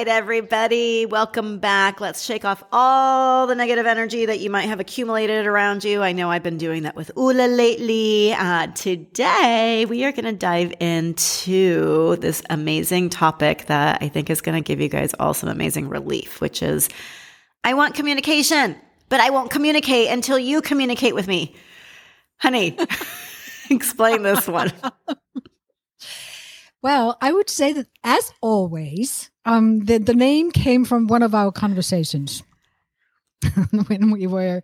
Right, everybody, welcome back. Let's shake off all the negative energy that you might have accumulated around you. I know I've been doing that with Ula lately. Uh, today, we are going to dive into this amazing topic that I think is going to give you guys all some amazing relief, which is I want communication, but I won't communicate until you communicate with me. Honey, explain this one. Well, I would say that as always, um, the, the name came from one of our conversations when we were,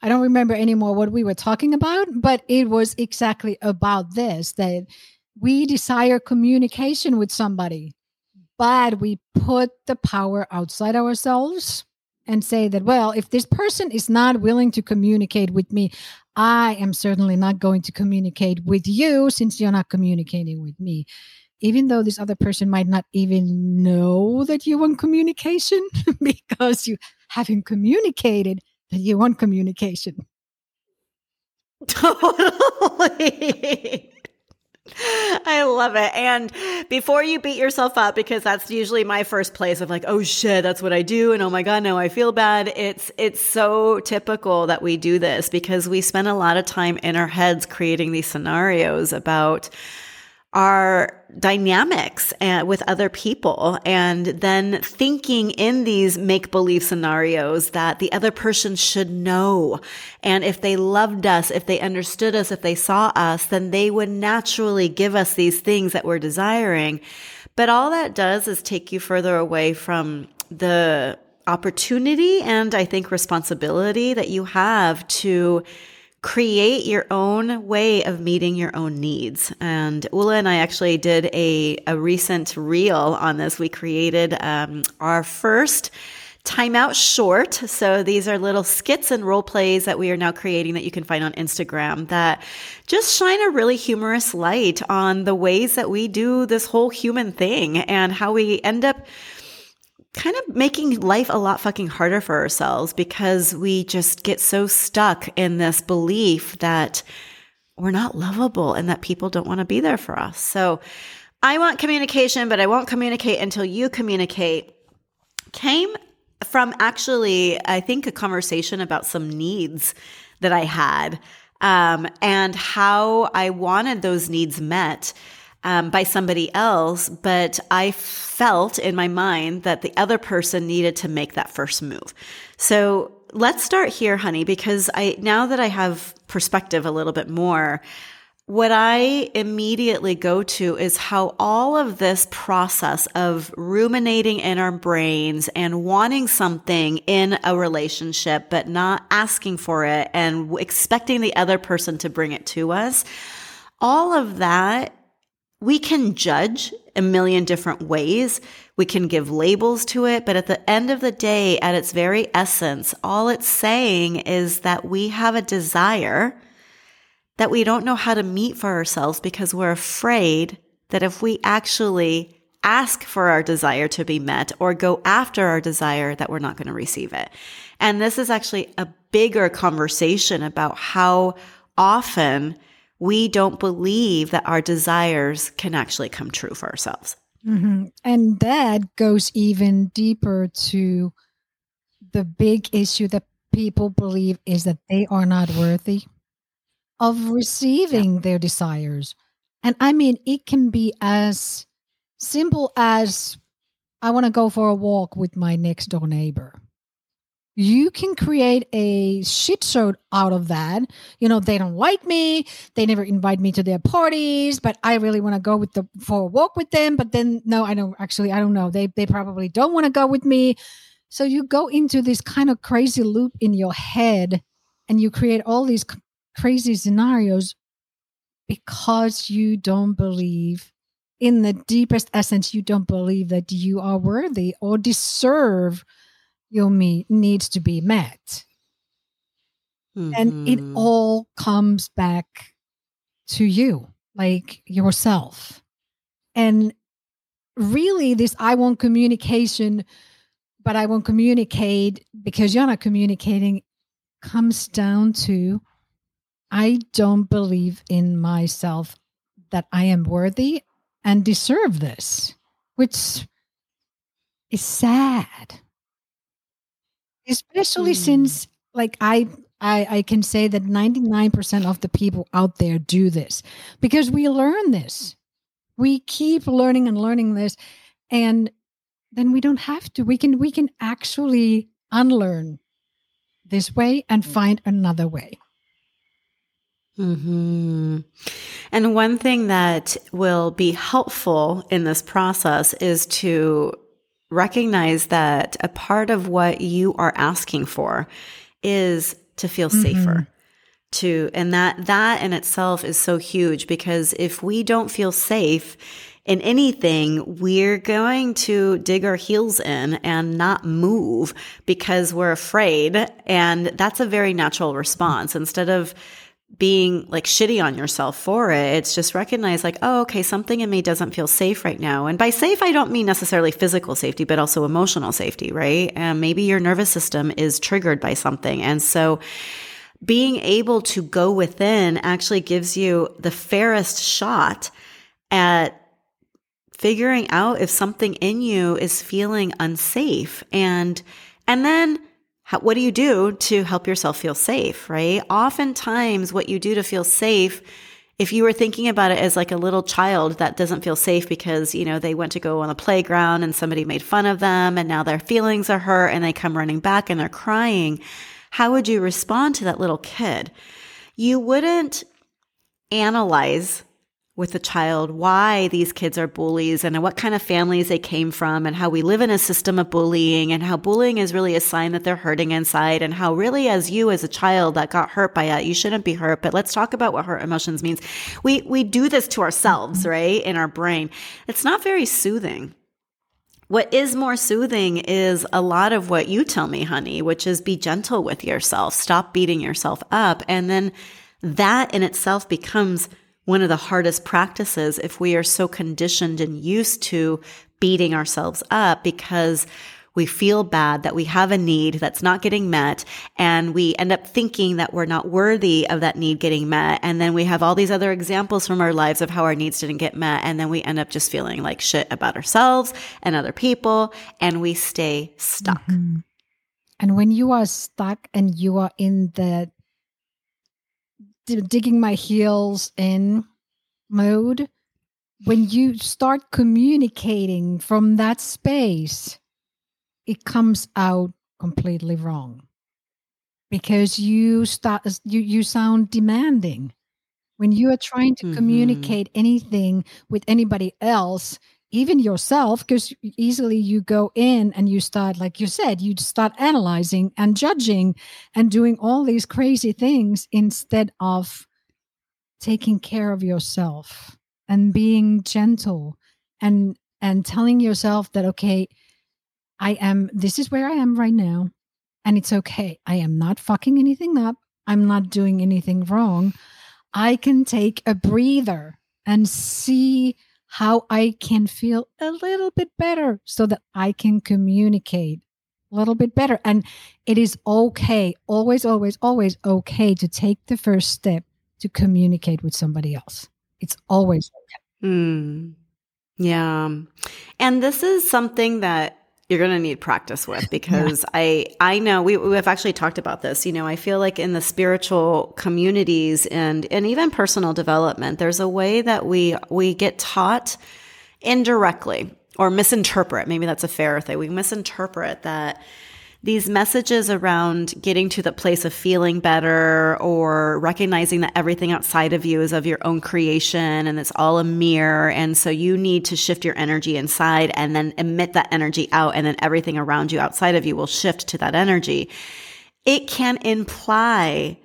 I don't remember anymore what we were talking about, but it was exactly about this that we desire communication with somebody, but we put the power outside ourselves and say that, well, if this person is not willing to communicate with me, I am certainly not going to communicate with you since you're not communicating with me even though this other person might not even know that you want communication because you haven't communicated that you want communication. Totally. I love it. And before you beat yourself up, because that's usually my first place of like, oh shit, that's what I do. And oh my God, now I feel bad. It's, it's so typical that we do this because we spend a lot of time in our heads creating these scenarios about our dynamics uh, with other people and then thinking in these make believe scenarios that the other person should know. And if they loved us, if they understood us, if they saw us, then they would naturally give us these things that we're desiring. But all that does is take you further away from the opportunity and I think responsibility that you have to create your own way of meeting your own needs. And Ula and I actually did a, a recent reel on this. We created um, our first timeout short. So these are little skits and role plays that we are now creating that you can find on Instagram that just shine a really humorous light on the ways that we do this whole human thing and how we end up kind of making life a lot fucking harder for ourselves because we just get so stuck in this belief that we're not lovable and that people don't want to be there for us. So I want communication, but I won't communicate until you communicate came from actually, I think, a conversation about some needs that I had um, and how I wanted those needs met um, by somebody else, but I felt in my mind that the other person needed to make that first move. So let's start here, honey, because I, now that I have perspective a little bit more, what I immediately go to is how all of this process of ruminating in our brains and wanting something in a relationship, but not asking for it and expecting the other person to bring it to us, all of that we can judge a million different ways. We can give labels to it, but at the end of the day, at its very essence, all it's saying is that we have a desire that we don't know how to meet for ourselves because we're afraid that if we actually ask for our desire to be met or go after our desire that we're not going to receive it. And this is actually a bigger conversation about how often we don't believe that our desires can actually come true for ourselves. Mm-hmm. And that goes even deeper to the big issue that people believe is that they are not worthy of receiving yeah. their desires. And I mean, it can be as simple as I want to go for a walk with my next door neighbor you can create a shit show out of that. You know, they don't like me. They never invite me to their parties, but I really want to go with the for a walk with them. But then, no, I don't actually, I don't know. They they probably don't want to go with me. So you go into this kind of crazy loop in your head, and you create all these c- crazy scenarios because you don't believe in the deepest essence. You don't believe that you are worthy or deserve your me needs to be met. Mm-hmm. And it mm-hmm. all comes back to you, like yourself. And really, this I want communication, but I won't communicate because you're not communicating comes down to I don't believe in myself that I am worthy and deserve this, which is sad. Especially mm. since like I I, I can say that 99% of the people out there do this because we learn this. We keep learning and learning this. And then we don't have to. We can we can actually unlearn this way and find another way. Hmm. And one thing that will be helpful in this process is to recognize that a part of what you are asking for is to feel mm-hmm. safer to and that that in itself is so huge because if we don't feel safe in anything we're going to dig our heels in and not move because we're afraid and that's a very natural response instead of being like shitty on yourself for it. It's just recognize like, oh, okay, something in me doesn't feel safe right now. And by safe, I don't mean necessarily physical safety, but also emotional safety, right? And maybe your nervous system is triggered by something. And so being able to go within actually gives you the fairest shot at figuring out if something in you is feeling unsafe and and then how, what do you do to help yourself feel safe, right? Oftentimes, what you do to feel safe, if you were thinking about it as like a little child that doesn't feel safe because, you know, they went to go on the playground and somebody made fun of them and now their feelings are hurt and they come running back and they're crying, how would you respond to that little kid? You wouldn't analyze with the child why these kids are bullies and what kind of families they came from and how we live in a system of bullying and how bullying is really a sign that they're hurting inside and how really as you as a child that got hurt by it you shouldn't be hurt. But let's talk about what hurt emotions means. We we do this to ourselves right in our brain. It's not very soothing. What is more soothing is a lot of what you tell me, honey, which is be gentle with yourself, stop beating yourself up. And then that in itself becomes one of the hardest practices if we are so conditioned and used to beating ourselves up because we feel bad that we have a need that's not getting met and we end up thinking that we're not worthy of that need getting met. And then we have all these other examples from our lives of how our needs didn't get met. And then we end up just feeling like shit about ourselves and other people and we stay stuck. Mm-hmm. and when you are stuck and you are in the digging my heels in mode, when you start communicating from that space, it comes out completely wrong because you start you you sound demanding when you are trying to mm-hmm. communicate anything with anybody else even yourself because easily you go in and you start like you said you start analyzing and judging and doing all these crazy things instead of taking care of yourself and being gentle and and telling yourself that okay i am this is where i am right now and it's okay. I am not fucking anything up. I'm not doing anything wrong. I can take a breather and see how I can feel a little bit better so that I can communicate a little bit better. And it is okay, always, always, always okay to take the first step to communicate with somebody else. It's always okay. Mm. Yeah. And this is something that you're going to need practice with because yeah. I I know we we've actually talked about this. You know, I feel like in the spiritual communities and and even personal development, there's a way that we we get taught indirectly or misinterpret. Maybe that's a fair thing. We misinterpret that these messages around getting to the place of feeling better or recognizing that everything outside of you is of your own creation and it's all a mirror. And so you need to shift your energy inside and then emit that energy out. And then everything around you outside of you will shift to that energy. It can imply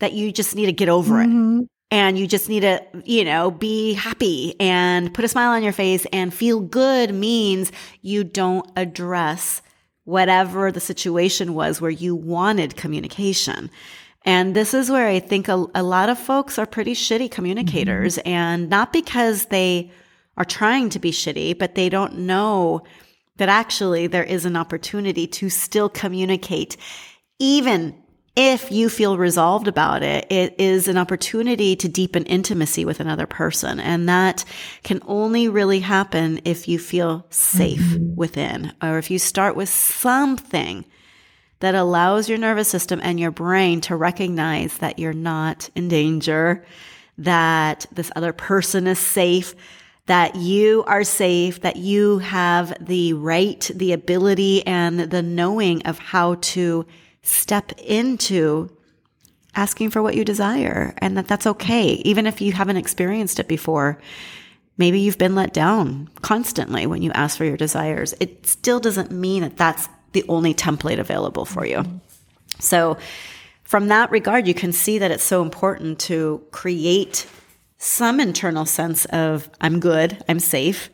that you just need to get over mm-hmm. it and you just need to, you know, be happy and put a smile on your face and feel good means you don't address whatever the situation was where you wanted communication. And this is where I think a, a lot of folks are pretty shitty communicators mm-hmm. and not because they are trying to be shitty, but they don't know that actually there is an opportunity to still communicate even if you feel resolved about it, it is an opportunity to deepen intimacy with another person. And that can only really happen if you feel safe mm-hmm. within, or if you start with something that allows your nervous system and your brain to recognize that you're not in danger, that this other person is safe, that you are safe, that you have the right, the ability, and the knowing of how to step into asking for what you desire and that that's okay. Even if you haven't experienced it before, maybe you've been let down constantly when you ask for your desires. It still doesn't mean that that's the only template available for you. So, from that regard, you can see that it's so important to create some internal sense of, I'm good, I'm safe.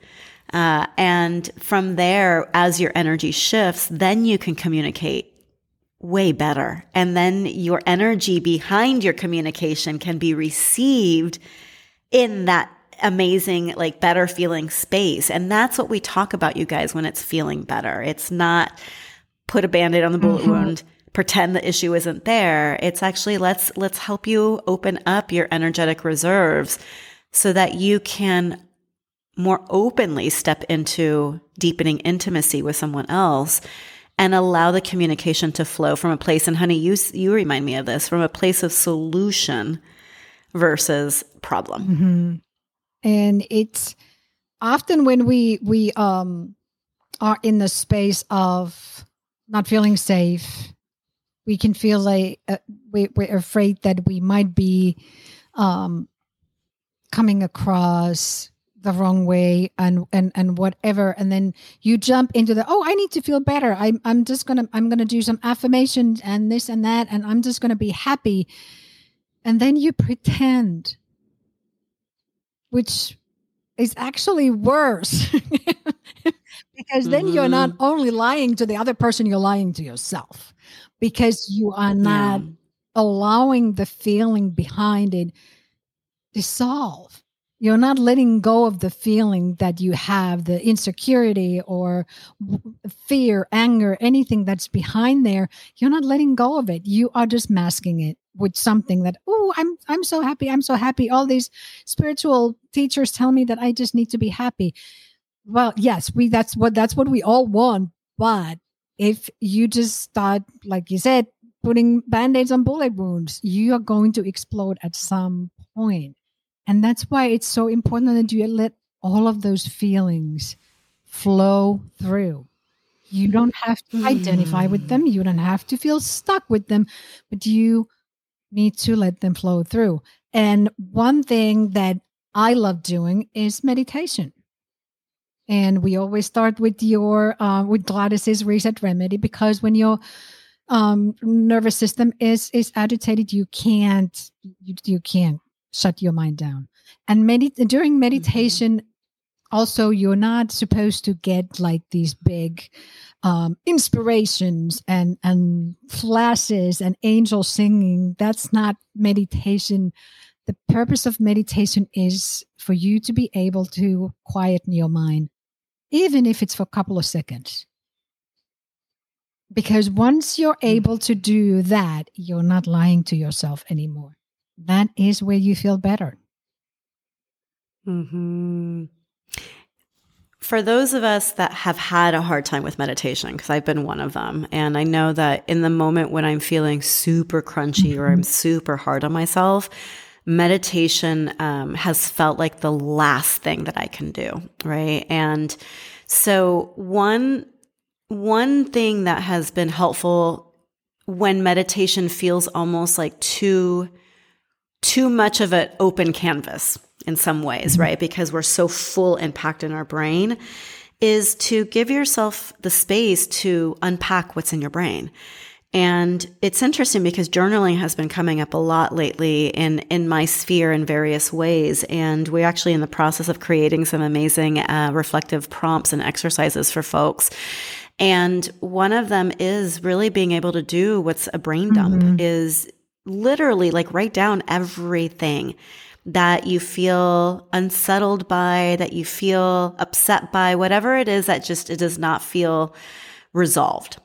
Uh, and from there, as your energy shifts, then you can communicate way better. And then your energy behind your communication can be received in that amazing, like better feeling space. And that's what we talk about, you guys, when it's feeling better. It's not put a band-aid on the bullet mm-hmm. wound pretend the issue isn't there it's actually let's let's help you open up your energetic reserves so that you can more openly step into deepening intimacy with someone else and allow the communication to flow from a place and honey you you remind me of this from a place of solution versus problem mm-hmm. and it's often when we we um are in the space of not feeling safe we can feel like uh, we, we're afraid that we might be um coming across the wrong way and and and whatever and then you jump into the oh i need to feel better i'm i'm just gonna i'm gonna do some affirmations and this and that and i'm just gonna be happy and then you pretend which is actually worse because then mm-hmm. you're not mm-hmm. only lying to the other person you're lying to yourself because you are not yeah. allowing the feeling behind it dissolve you're not letting go of the feeling that you have the insecurity or fear anger anything that's behind there. You're not letting go of it. You are just masking it with something that oh i'm i'm so happy i'm so happy. All these spiritual teachers tell me that i just need to be happy. Well yes we that's what that's what we all want but if you just start like you said putting band-aids on bullet wounds you are going to explode at some point and that's why it's so important that you let all of those feelings flow through. You don't have to identify with them. You don't have to feel stuck with them, but you need to let them flow through. And one thing that I love doing is meditation. And we always start with your uh, with Gladys's reset remedy because when your um, nervous system is is agitated, you can't you, you can't shut your mind down. And medi- during mm-hmm. meditation, mm-hmm. also, you're not supposed to get like these big um, inspirations and, and flashes and angel singing. That's not meditation. The purpose of meditation is for you to be able to quieten your mind, even if it's for a couple of seconds because once you're mm. able to do that, you're not lying to yourself anymore that is where you feel better. Hmm. For those of us that have had a hard time with meditation, because I've been one of them, and I know that in the moment when I'm feeling super crunchy mm-hmm. or I'm super hard on myself, meditation um, has felt like the last thing that I can do, right? And so one one thing that has been helpful when meditation feels almost like too too much of an open canvas in some ways, mm-hmm. right? Because we're so full and packed in our brain, is to give yourself the space to unpack what's in your brain. And it's interesting because journaling has been coming up a lot lately in, in my sphere in various ways. And we're actually in the process of creating some amazing uh, reflective prompts and exercises for folks. And one of them is really being able to do what's a brain dump mm-hmm. is literally like write down everything that you feel unsettled by, that you feel upset by, whatever it is that just it does not feel resolved.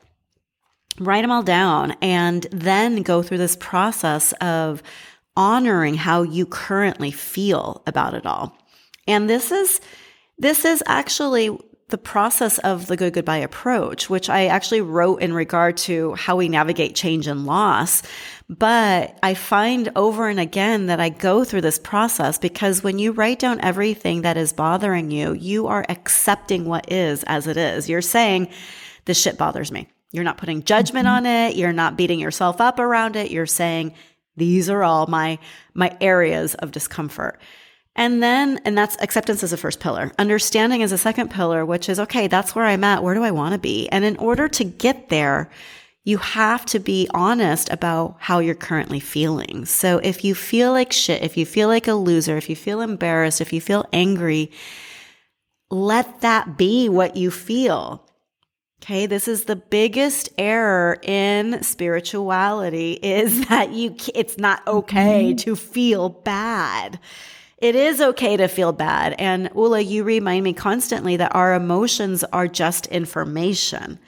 write them all down and then go through this process of honoring how you currently feel about it all. And this is, this is actually the process of the good goodbye approach, which I actually wrote in regard to how we navigate change and loss. But I find over and again that I go through this process because when you write down everything that is bothering you, you are accepting what is as it is. You're saying, this shit bothers me. You're not putting judgment mm-hmm. on it. You're not beating yourself up around it. You're saying, these are all my, my areas of discomfort. And then, and that's acceptance as a first pillar. Understanding is a second pillar, which is, okay, that's where I'm at. Where do I want to be? And in order to get there, you have to be honest about how you're currently feeling. So if you feel like shit, if you feel like a loser, if you feel embarrassed, if you feel angry, let that be what you feel. Okay, this is the biggest error in spirituality is that you it's not okay mm-hmm. to feel bad. It is okay to feel bad. And Ula, you remind me constantly that our emotions are just information.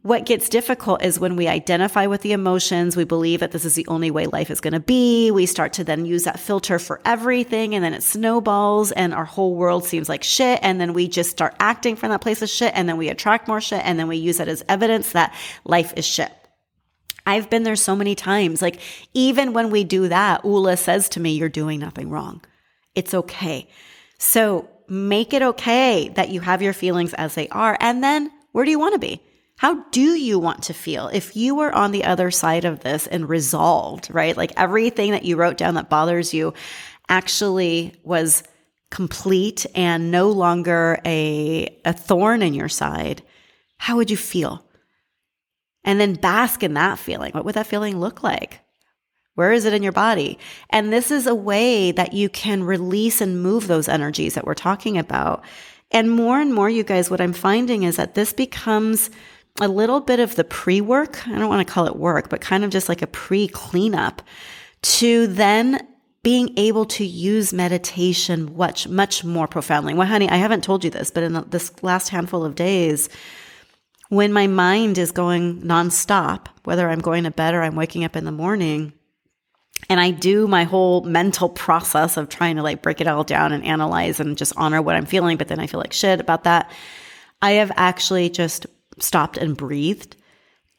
What gets difficult is when we identify with the emotions, we believe that this is the only way life is going to be. We start to then use that filter for everything and then it snowballs and our whole world seems like shit. And then we just start acting from that place of shit and then we attract more shit and then we use that as evidence that life is shit. I've been there so many times. Like, even when we do that, Ula says to me, You're doing nothing wrong. It's okay. So make it okay that you have your feelings as they are. And then where do you want to be? How do you want to feel? If you were on the other side of this and resolved, right? Like everything that you wrote down that bothers you actually was complete and no longer a, a thorn in your side, how would you feel? And then bask in that feeling. What would that feeling look like? Where is it in your body? And this is a way that you can release and move those energies that we're talking about. And more and more, you guys, what I'm finding is that this becomes a little bit of the pre work. I don't want to call it work, but kind of just like a pre cleanup to then being able to use meditation much, much more profoundly. Well, honey, I haven't told you this, but in the, this last handful of days, when my mind is going nonstop, whether I'm going to bed or I'm waking up in the morning, and I do my whole mental process of trying to like break it all down and analyze and just honor what I'm feeling, but then I feel like shit about that. I have actually just stopped and breathed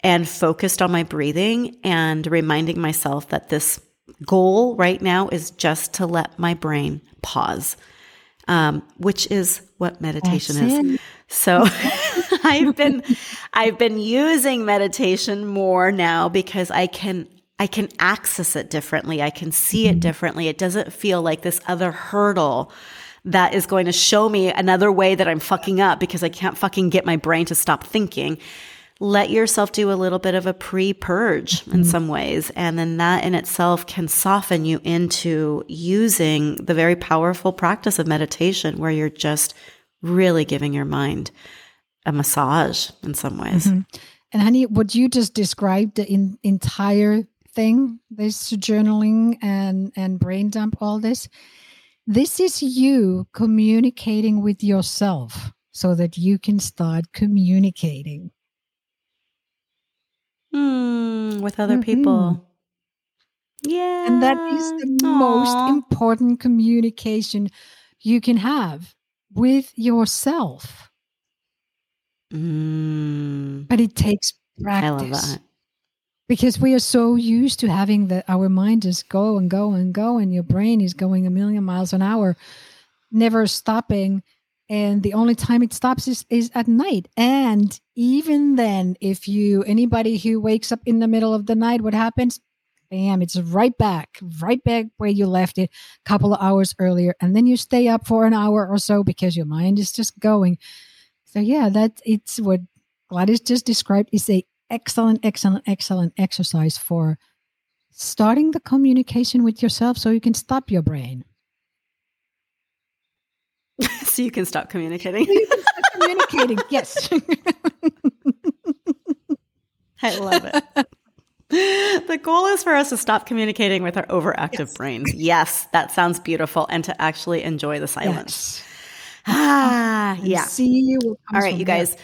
and focused on my breathing and reminding myself that this goal right now is just to let my brain pause, um, which is what meditation That's is. It. So I've been I've been using meditation more now because I can I can access it differently. I can see it mm-hmm. differently. It doesn't feel like this other hurdle that is going to show me another way that I'm fucking up because I can't fucking get my brain to stop thinking. Let yourself do a little bit of a pre purge in mm-hmm. some ways. And then that in itself can soften you into using the very powerful practice of meditation where you're just really giving your mind a massage in some ways. Mm-hmm. And honey, what you just described the in, entire thing, this journaling and and brain dump, all this, this is you communicating with yourself so that you can start communicating mm, with other mm-hmm. people. Yeah. And that is the Aww. most important communication you can have with yourself. Mm. But it takes practice. Because we are so used to having that our mind just go and go and go and your brain is going a million miles an hour never stopping. And the only time it stops is, is at night. And even then if you anybody who wakes up in the middle of the night what happens? Bam it's right back right back where you left it a couple of hours earlier. And then you stay up for an hour or so because your mind is just going. So yeah that it's what gladys just described is a excellent, excellent, excellent exercise for starting the communication with yourself so you can stop your brain. so you can stop communicating. can stop communicating, yes. I love it. The goal is for us to stop communicating with our overactive yes. brains. Yes, that sounds beautiful. And to actually enjoy the silence. Yes. Ah, yeah. See you. All right, you guys.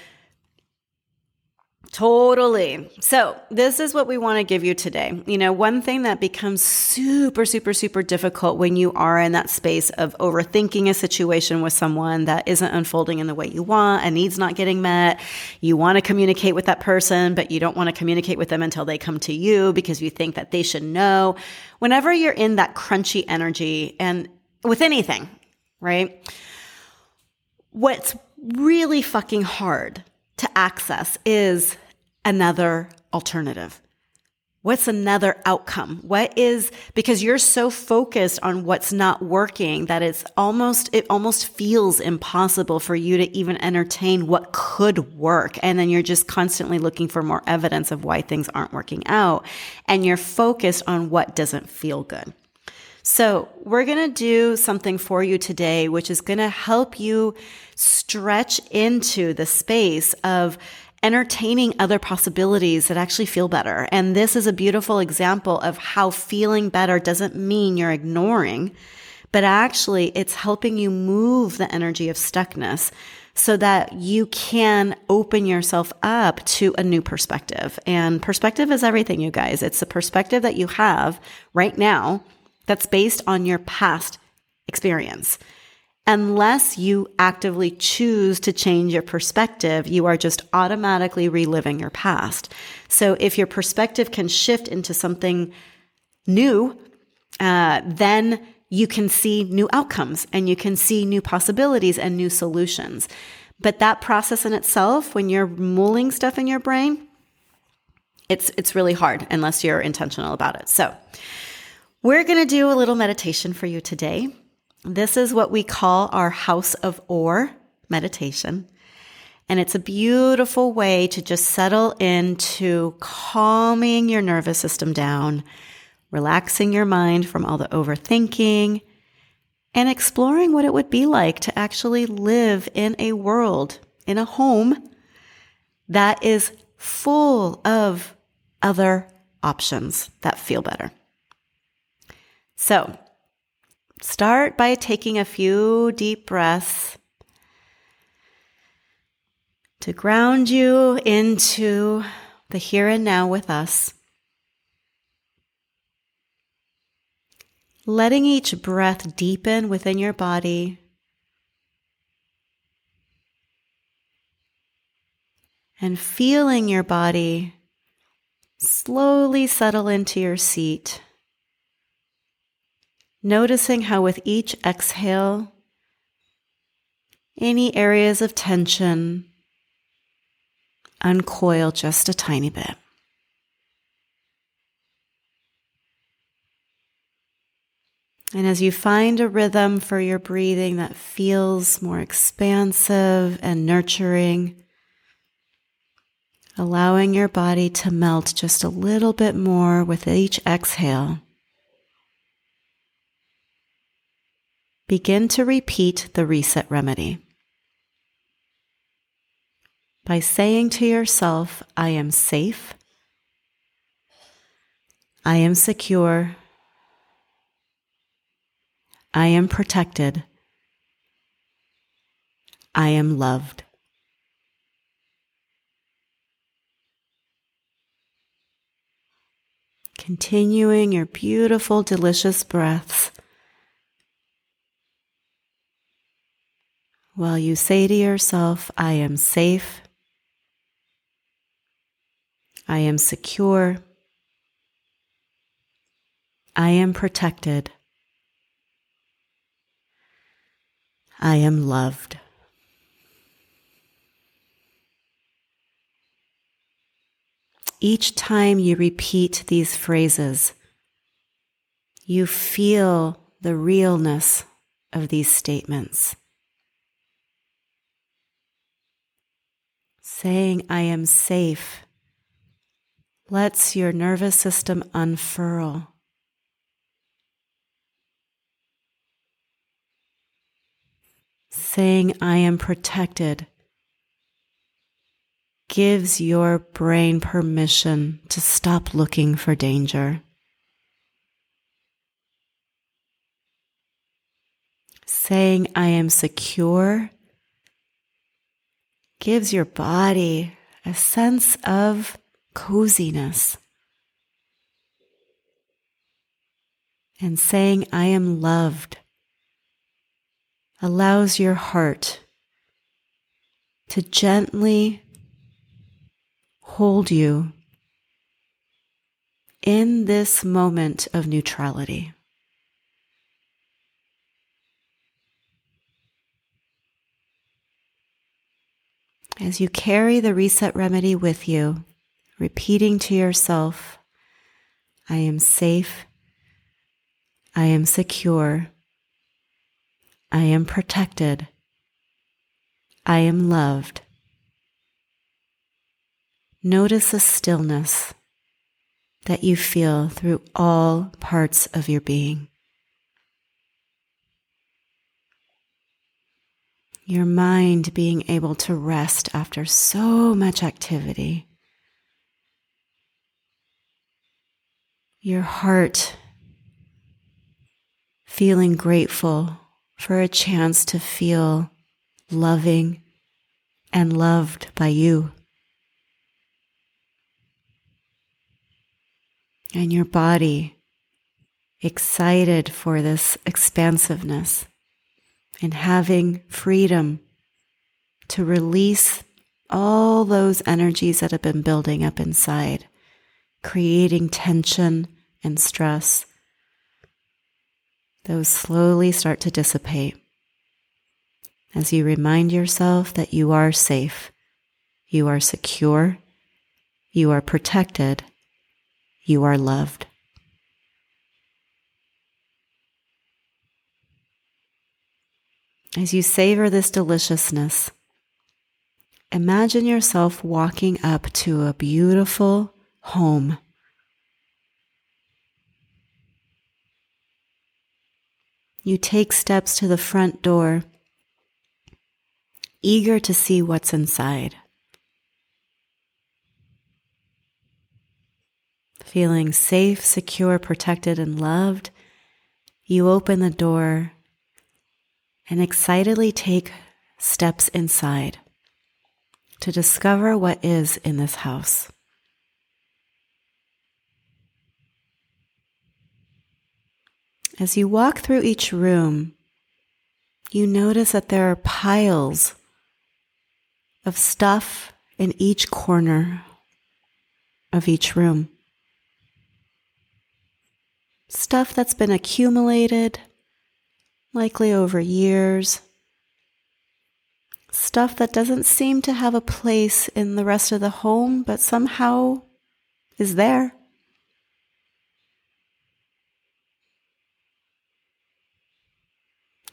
Totally. So, this is what we want to give you today. You know, one thing that becomes super, super, super difficult when you are in that space of overthinking a situation with someone that isn't unfolding in the way you want, a need's not getting met. You want to communicate with that person, but you don't want to communicate with them until they come to you because you think that they should know. Whenever you're in that crunchy energy and with anything, right? What's really fucking hard to access is another alternative? What's another outcome? What is, because you're so focused on what's not working that it's almost, it almost feels impossible for you to even entertain what could work. And then you're just constantly looking for more evidence of why things aren't working out. And you're focused on what doesn't feel good. So we're going to do something for you today, which is going to help you stretch into the space of entertaining other possibilities that actually feel better. And this is a beautiful example of how feeling better doesn't mean you're ignoring, but actually it's helping you move the energy of stuckness so that you can open yourself up to a new perspective. And perspective is everything, you guys. It's the perspective that you have right now that's based on your past experience unless you actively choose to change your perspective, you are just automatically reliving your past. So if your perspective can shift into something new, uh, then you can see new outcomes and you can see new possibilities and new solutions. But that process in itself, when you're mulling stuff in your brain, it's it's really hard unless you're intentional about it. So, we're going to do a little meditation for you today. This is what we call our house of or meditation. And it's a beautiful way to just settle into calming your nervous system down, relaxing your mind from all the overthinking, and exploring what it would be like to actually live in a world, in a home that is full of other options that feel better. So, Start by taking a few deep breaths to ground you into the here and now with us. Letting each breath deepen within your body. And feeling your body slowly settle into your seat. Noticing how with each exhale, any areas of tension uncoil just a tiny bit. And as you find a rhythm for your breathing that feels more expansive and nurturing, allowing your body to melt just a little bit more with each exhale. Begin to repeat the reset remedy. By saying to yourself, I am safe, I am secure, I am protected, I am loved. Continuing your beautiful, delicious breaths while you say to yourself, I am safe, I am secure, I am protected, I am loved. Each time you repeat these phrases, you feel the realness of these statements. Saying, I am safe, lets your nervous system unfurl. Saying, I am protected, gives your brain permission to stop looking for danger. Saying, I am secure gives your body a sense of coziness. And saying, I am loved, allows your heart to gently hold you in this moment of neutrality. As you carry the reset remedy with you, repeating to yourself, I am safe, I am secure, I am protected, I am loved. Notice a stillness that you feel through all parts of your being. Your mind being able to rest after so much activity. Your heart feeling grateful for a chance to feel loving and loved by you. and your body excited for this expansiveness and having freedom to release all those energies that have been building up inside, creating tension and stress. Those slowly start to dissipate as you remind yourself that you are safe, you are secure, you are protected you are loved. As you savor this deliciousness, imagine yourself walking up to a beautiful home. You take steps to the front door, eager to see what's inside. feeling safe, secure, protected, and loved, you open the door and excitedly take steps inside to discover what is in this house. As you walk through each room, you notice that there are piles of stuff in each corner of each room stuff that's been accumulated, likely over years, stuff that doesn't seem to have a place in the rest of the home, but somehow is there.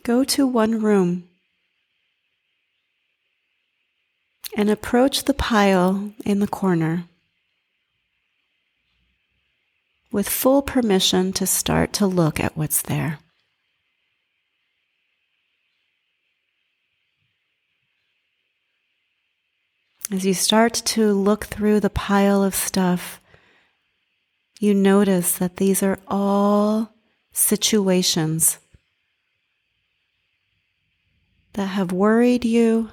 Go to one room and approach the pile in the corner. with full permission to start to look at what's there. As you start to look through the pile of stuff, you notice that these are all situations that have worried you,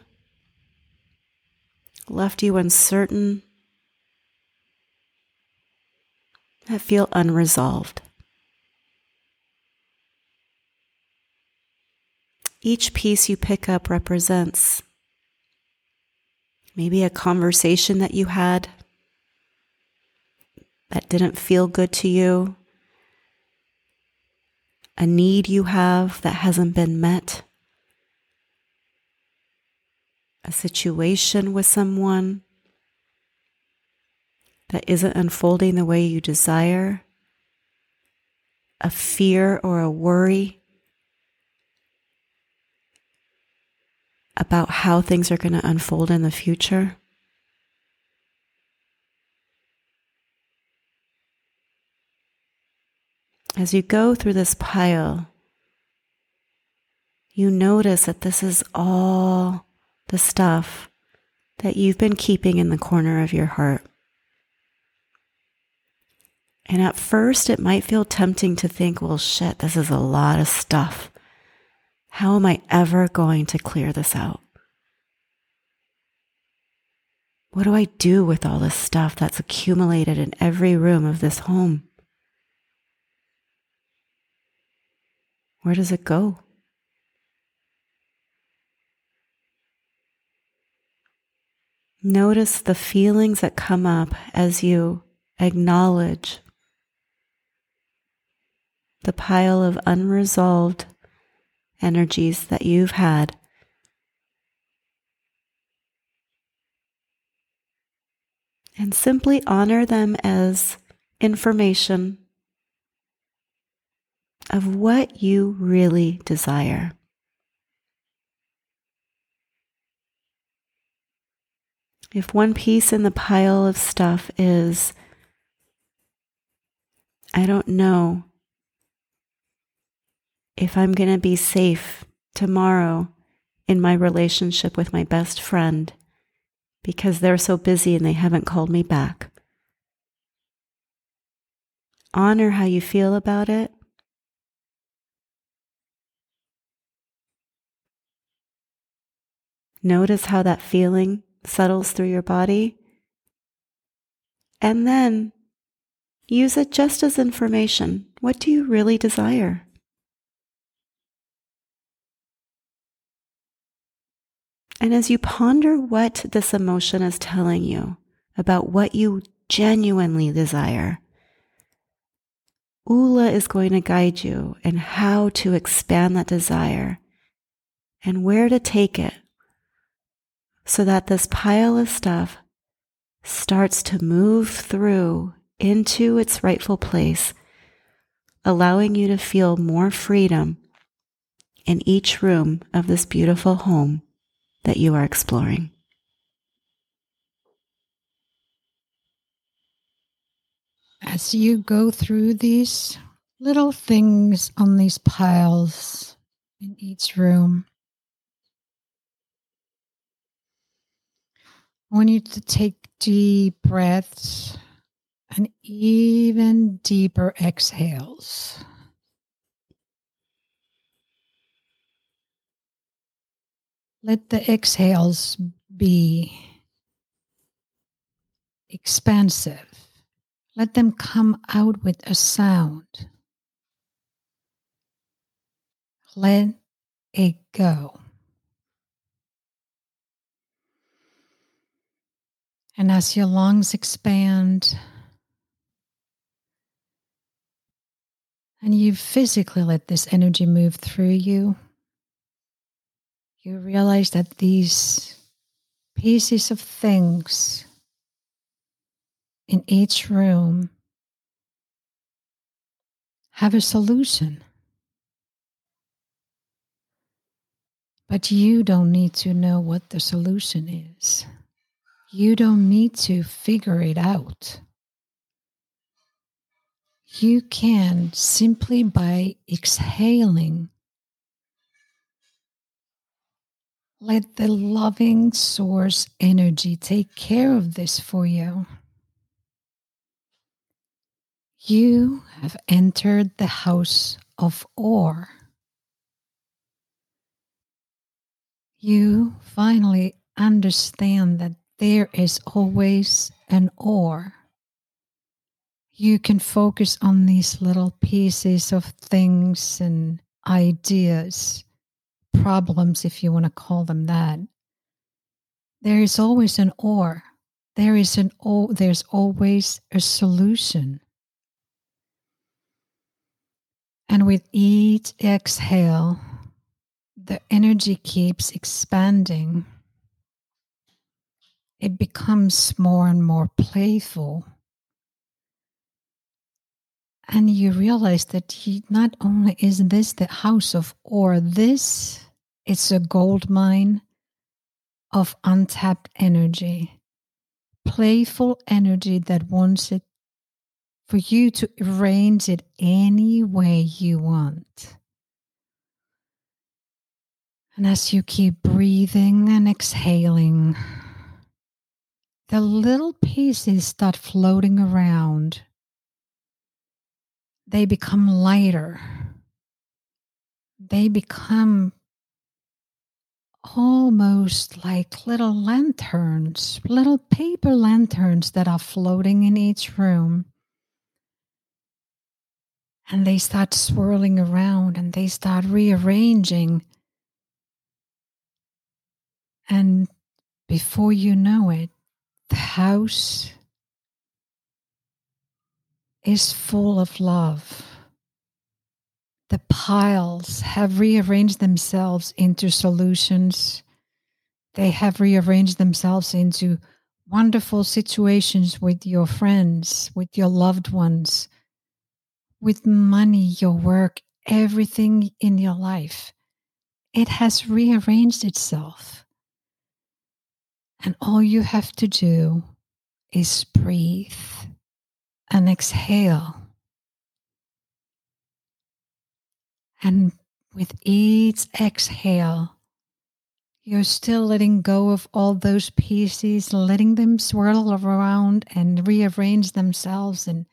left you uncertain, that feel unresolved. Each piece you pick up represents maybe a conversation that you had that didn't feel good to you, a need you have that hasn't been met, a situation with someone that isn't unfolding the way you desire, a fear or a worry about how things are going to unfold in the future. As you go through this pile, you notice that this is all the stuff that you've been keeping in the corner of your heart. And at first, it might feel tempting to think, well, shit, this is a lot of stuff. How am I ever going to clear this out? What do I do with all this stuff that's accumulated in every room of this home? Where does it go? Notice the feelings that come up as you acknowledge the pile of unresolved energies that you've had. And simply honor them as information of what you really desire. If one piece in the pile of stuff is, I don't know if I'm going to be safe tomorrow in my relationship with my best friend because they're so busy and they haven't called me back. Honor how you feel about it. Notice how that feeling settles through your body. And then use it just as information. What do you really desire? And as you ponder what this emotion is telling you about what you genuinely desire, Ula is going to guide you in how to expand that desire and where to take it so that this pile of stuff starts to move through into its rightful place, allowing you to feel more freedom in each room of this beautiful home that you are exploring. As you go through these little things on these piles in each room, I want you to take deep breaths and even deeper exhales. Let the exhales be expansive. Let them come out with a sound. Let it go. And as your lungs expand, and you physically let this energy move through you, you realize that these pieces of things in each room have a solution. But you don't need to know what the solution is. You don't need to figure it out. You can simply by exhaling let the loving source energy take care of this for you. You have entered the house of ore. You finally understand that there is always an or. You can focus on these little pieces of things and ideas, problems, if you want to call them that. There is always an or. There is an o. There's always a solution. And with each exhale, the energy keeps expanding it becomes more and more playful. And you realize that he, not only is this the house of ore, this it's a gold mine of untapped energy, playful energy that wants it for you to arrange it any way you want. And as you keep breathing and exhaling, the little pieces start floating around. They become lighter. They become almost like little lanterns, little paper lanterns that are floating in each room. And they start swirling around and they start rearranging. And before you know it, the house is full of love. The piles have rearranged themselves into solutions. They have rearranged themselves into wonderful situations with your friends, with your loved ones, with money, your work, everything in your life. It has rearranged itself. And all you have to do is breathe and exhale. And with each exhale, you're still letting go of all those pieces, letting them swirl around and rearrange themselves. And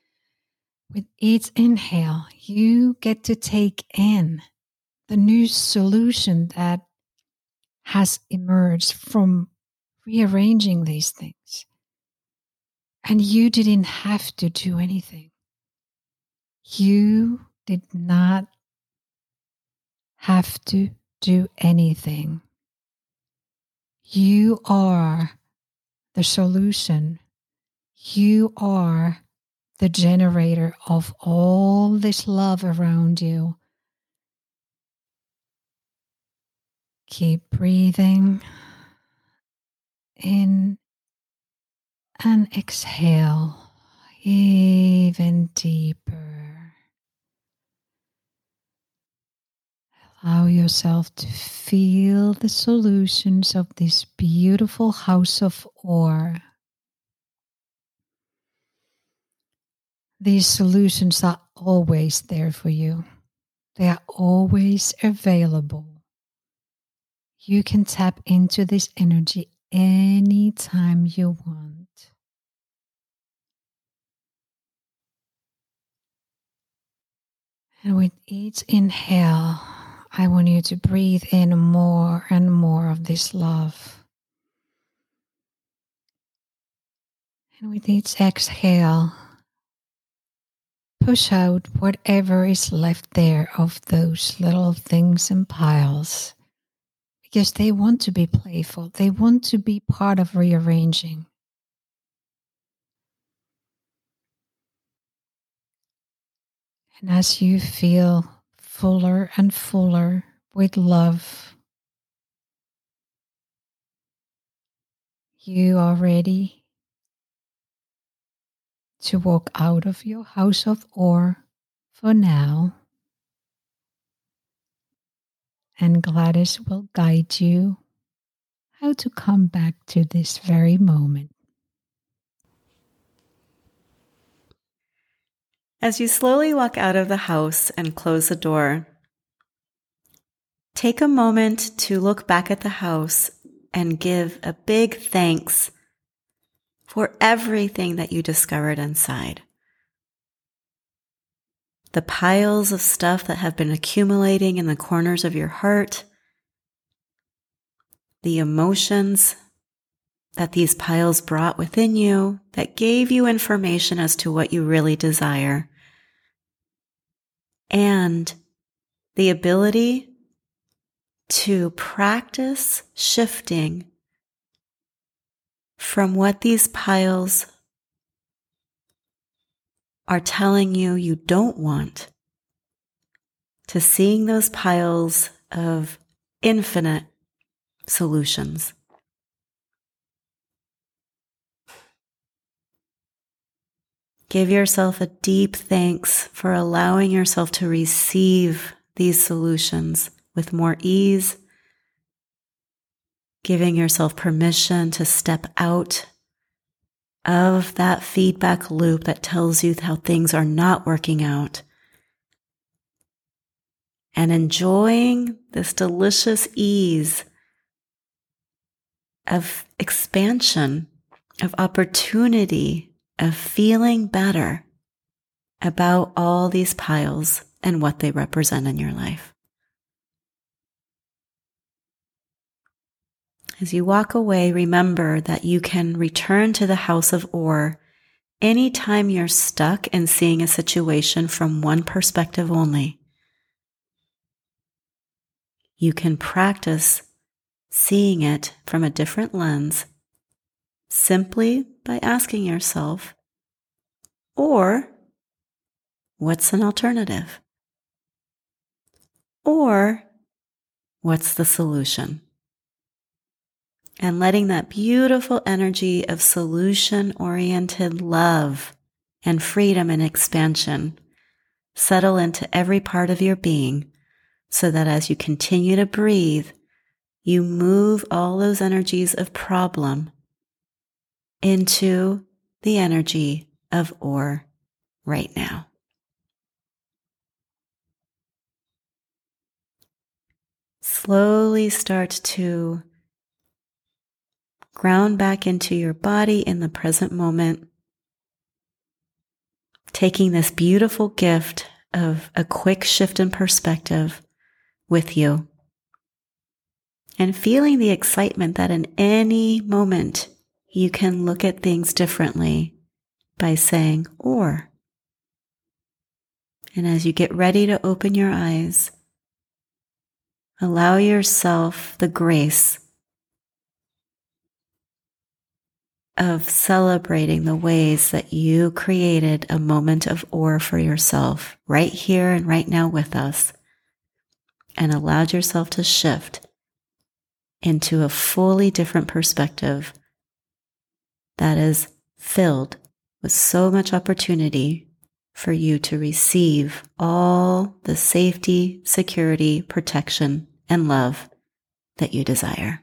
with each inhale, you get to take in the new solution that has emerged from rearranging these things. And you didn't have to do anything. You did not have to do anything. You are the solution. You are the generator of all this love around you. Keep breathing in and exhale even deeper. Allow yourself to feel the solutions of this beautiful house of ore. These solutions are always there for you. They are always available. You can tap into this energy anytime you want. And with each inhale, I want you to breathe in more and more of this love. And with each exhale, push out whatever is left there of those little things and piles because they want to be playful, they want to be part of rearranging. And as you feel fuller and fuller with love, you are ready to walk out of your house of ore for now. And Gladys will guide you how to come back to this very moment. As you slowly walk out of the house and close the door, take a moment to look back at the house and give a big thanks for everything that you discovered inside. The piles of stuff that have been accumulating in the corners of your heart, the emotions that these piles brought within you that gave you information as to what you really desire. And the ability to practice shifting from what these piles are telling you you don't want to seeing those piles of infinite solutions. Give yourself a deep thanks for allowing yourself to receive these solutions with more ease, giving yourself permission to step out of that feedback loop that tells you how things are not working out. And enjoying this delicious ease of expansion, of opportunity of feeling better about all these piles and what they represent in your life. As you walk away, remember that you can return to the house of Or anytime you're stuck in seeing a situation from one perspective only. You can practice seeing it from a different lens simply by asking yourself, or what's an alternative? Or what's the solution? And letting that beautiful energy of solution oriented love and freedom and expansion settle into every part of your being so that as you continue to breathe, you move all those energies of problem into the energy of or right now. Slowly start to ground back into your body in the present moment, taking this beautiful gift of a quick shift in perspective with you and feeling the excitement that in any moment you can look at things differently by saying or. And as you get ready to open your eyes, allow yourself the grace of celebrating the ways that you created a moment of or for yourself right here and right now with us and allowed yourself to shift into a fully different perspective that is filled with so much opportunity for you to receive all the safety, security, protection, and love that you desire.